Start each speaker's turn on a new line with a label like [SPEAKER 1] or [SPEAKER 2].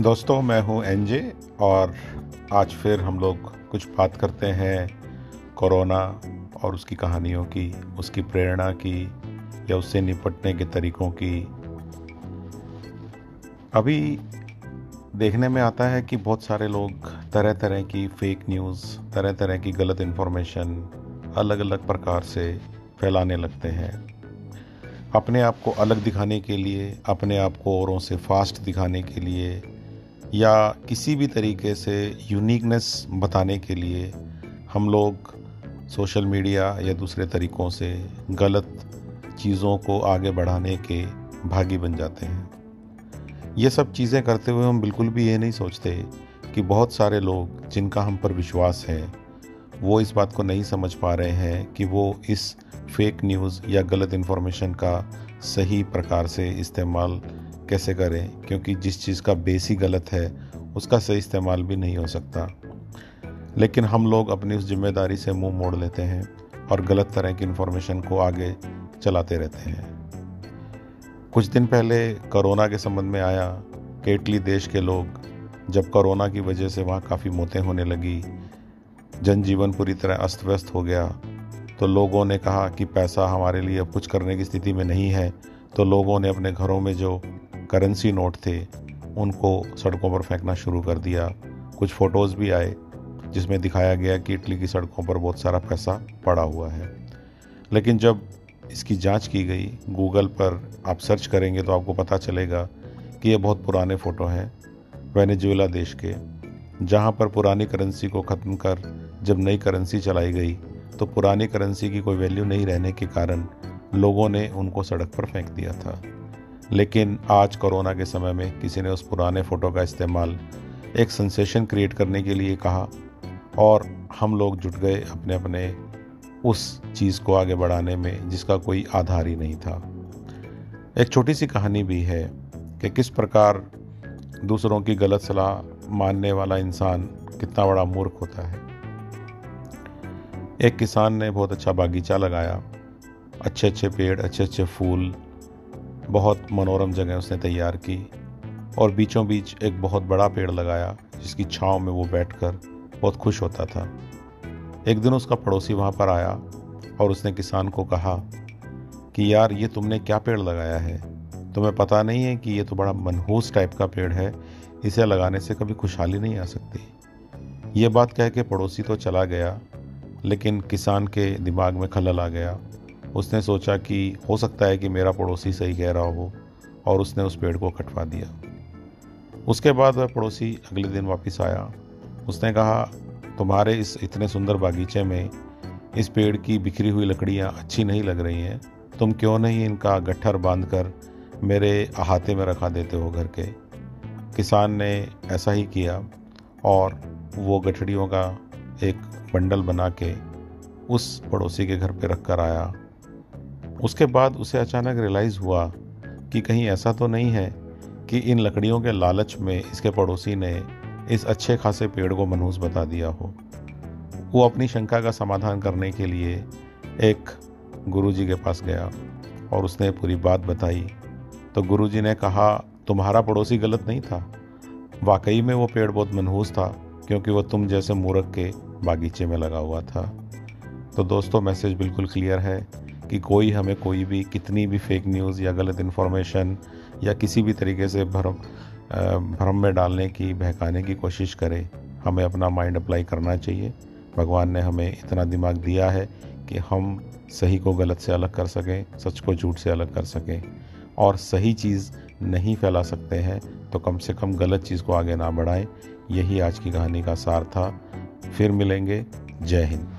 [SPEAKER 1] दोस्तों, मैं हूँ एनजे और आज फिर हम लोग कुछ बात करते हैं कोरोना और उसकी कहानियों की, उसकी प्रेरणा की या उससे निपटने के तरीकों की। अभी देखने में आता है कि बहुत सारे लोग तरह तरह की फेक न्यूज़ तरह तरह की गलत इन्फॉर्मेशन अलग अलग प्रकार से फैलाने लगते हैं। अपने आप को अलग दिखाने के लिए, अपने आप को औरों से फास्ट दिखाने के लिए या किसी भी तरीके से यूनिकनेस बताने के लिए हम लोग सोशल मीडिया या दूसरे तरीक़ों से गलत चीज़ों को आगे बढ़ाने के भागी बन जाते हैं। ये सब चीज़ें करते हुए हम बिल्कुल भी ये नहीं सोचते कि बहुत सारे लोग जिनका हम पर विश्वास है, वो इस बात को नहीं समझ पा रहे हैं कि वो इस फेक न्यूज़ या गलत इन्फॉर्मेशन का सही प्रकार से इस्तेमाल कैसे करें? क्योंकि जिस चीज़ का बेस ही गलत है, उसका सही इस्तेमाल भी नहीं हो सकता। लेकिन हम लोग अपनी उस ज़िम्मेदारी से मुँह मोड़ लेते हैं और गलत तरह की इन्फॉर्मेशन को आगे चलाते रहते हैं। कुछ दिन पहले कोरोना के संबंध में आया कि इटली देश के लोग, जब कोरोना की वजह से वहाँ काफ़ी मौतें होने लगी, जनजीवन पूरी तरह अस्त व्यस्त हो गया तो लोगों ने कहा कि पैसा हमारे लिए अब कुछ करने की स्थिति में नहीं है तो लोगों ने अपने घरों में जो करेंसी नोट थे, उनको सड़कों पर फेंकना शुरू कर दिया। कुछ फ़ोटोज़ भी आए, जिसमें दिखाया गया कि इटली की सड़कों पर बहुत सारा पैसा पड़ा हुआ है। लेकिन जब इसकी जाँच की गई गूगल पर आप सर्च करेंगे तो आपको पता चलेगा कि ये बहुत पुराने फ़ोटो हैं वेनेजुएला देश के, जहाँ पर पुरानी करेंसी को ख़त्म कर जब नई करेंसी चलाई गई तो पुरानी करेंसी की कोई वैल्यू नहीं रहने के कारण लोगों ने उनको सड़क पर फेंक दिया था। लेकिन आज कोरोना के समय में किसी ने उस पुराने फ़ोटो का इस्तेमाल एक सेंसेशन क्रिएट करने के लिए कहा और हम लोग जुट गए अपने अपने उस चीज़ को आगे बढ़ाने में जिसका कोई आधार ही नहीं था। एक छोटी सी कहानी भी है कि किस प्रकार दूसरों की गलत सलाह मानने वाला इंसान कितना बड़ा मूर्ख होता है। एक किसान ने बहुत अच्छा बागीचा लगाया अच्छे अच्छे पेड़ अच्छे अच्छे फूल बहुत मनोरम जगह उसने तैयार की और बीचों बीच एक बहुत बड़ा पेड़ लगाया, जिसकी छाँव में वो बैठकर बहुत खुश होता था। एक दिन उसका पड़ोसी वहाँ पर आया और उसने किसान को कहा कि, यार, ये तुमने क्या पेड़ लगाया है? तुम्हें पता नहीं है कि ये तो बड़ा मनहूस टाइप का पेड़ है, इसे लगाने से कभी खुशहाली नहीं आ सकती। ये बात कह के पड़ोसी तो चला गया, लेकिन किसान के दिमाग में खलल आ गया उसने सोचा कि हो सकता है कि मेरा पड़ोसी सही कह रहा हो और उसने उस पेड़ को कटवा दिया। उसके बाद वह पड़ोसी अगले दिन वापस आया। उसने कहा, तुम्हारे इस इतने सुंदर बागीचे में इस पेड़ की बिखरी हुई लकड़ियाँ अच्छी नहीं लग रही हैं। तुम क्यों नहीं इनका गट्ठर बाँध कर मेरे अहाते में रखा देते हो घर के? किसान ने ऐसा ही किया और वो गठड़ियों का एक बंडल बना के उस पड़ोसी के घर पे रख कर आया। उसके बाद उसे अचानक रियलाइज़ हुआ कि कहीं ऐसा तो नहीं है कि इन लकड़ियों के लालच में इसके पड़ोसी ने इस अच्छे खासे पेड़ को मनहूस बता दिया हो। वो अपनी शंका का समाधान करने के लिए एक गुरुजी के पास गया और उसने पूरी बात बताई। तो गुरुजी ने कहा, तुम्हारा पड़ोसी गलत नहीं था। वाकई में वो पेड़ बहुत मनहूस था, क्योंकि वो तुम जैसे मूर्ख के बागीचे में लगा हुआ था। तो दोस्तों मैसेज बिल्कुल क्लियर है। कि कोई हमें कोई भी, कितनी भी फेक न्यूज़ या गलत इन्फॉर्मेशन या किसी भी तरीके से भरम भ्रम में डालने की, बहकाने की कोशिश करे, हमें अपना माइंड अप्लाई करना चाहिए। भगवान ने हमें इतना दिमाग दिया है कि हम सही को गलत से अलग कर सकें, सच को झूठ से अलग कर सकें। और सही चीज़ नहीं फैला सकते हैं तो कम से कम गलत चीज़ को आगे ना बढ़ाएँ। यही आज की कहानी का सार था। फिर मिलेंगे। जय हिंद।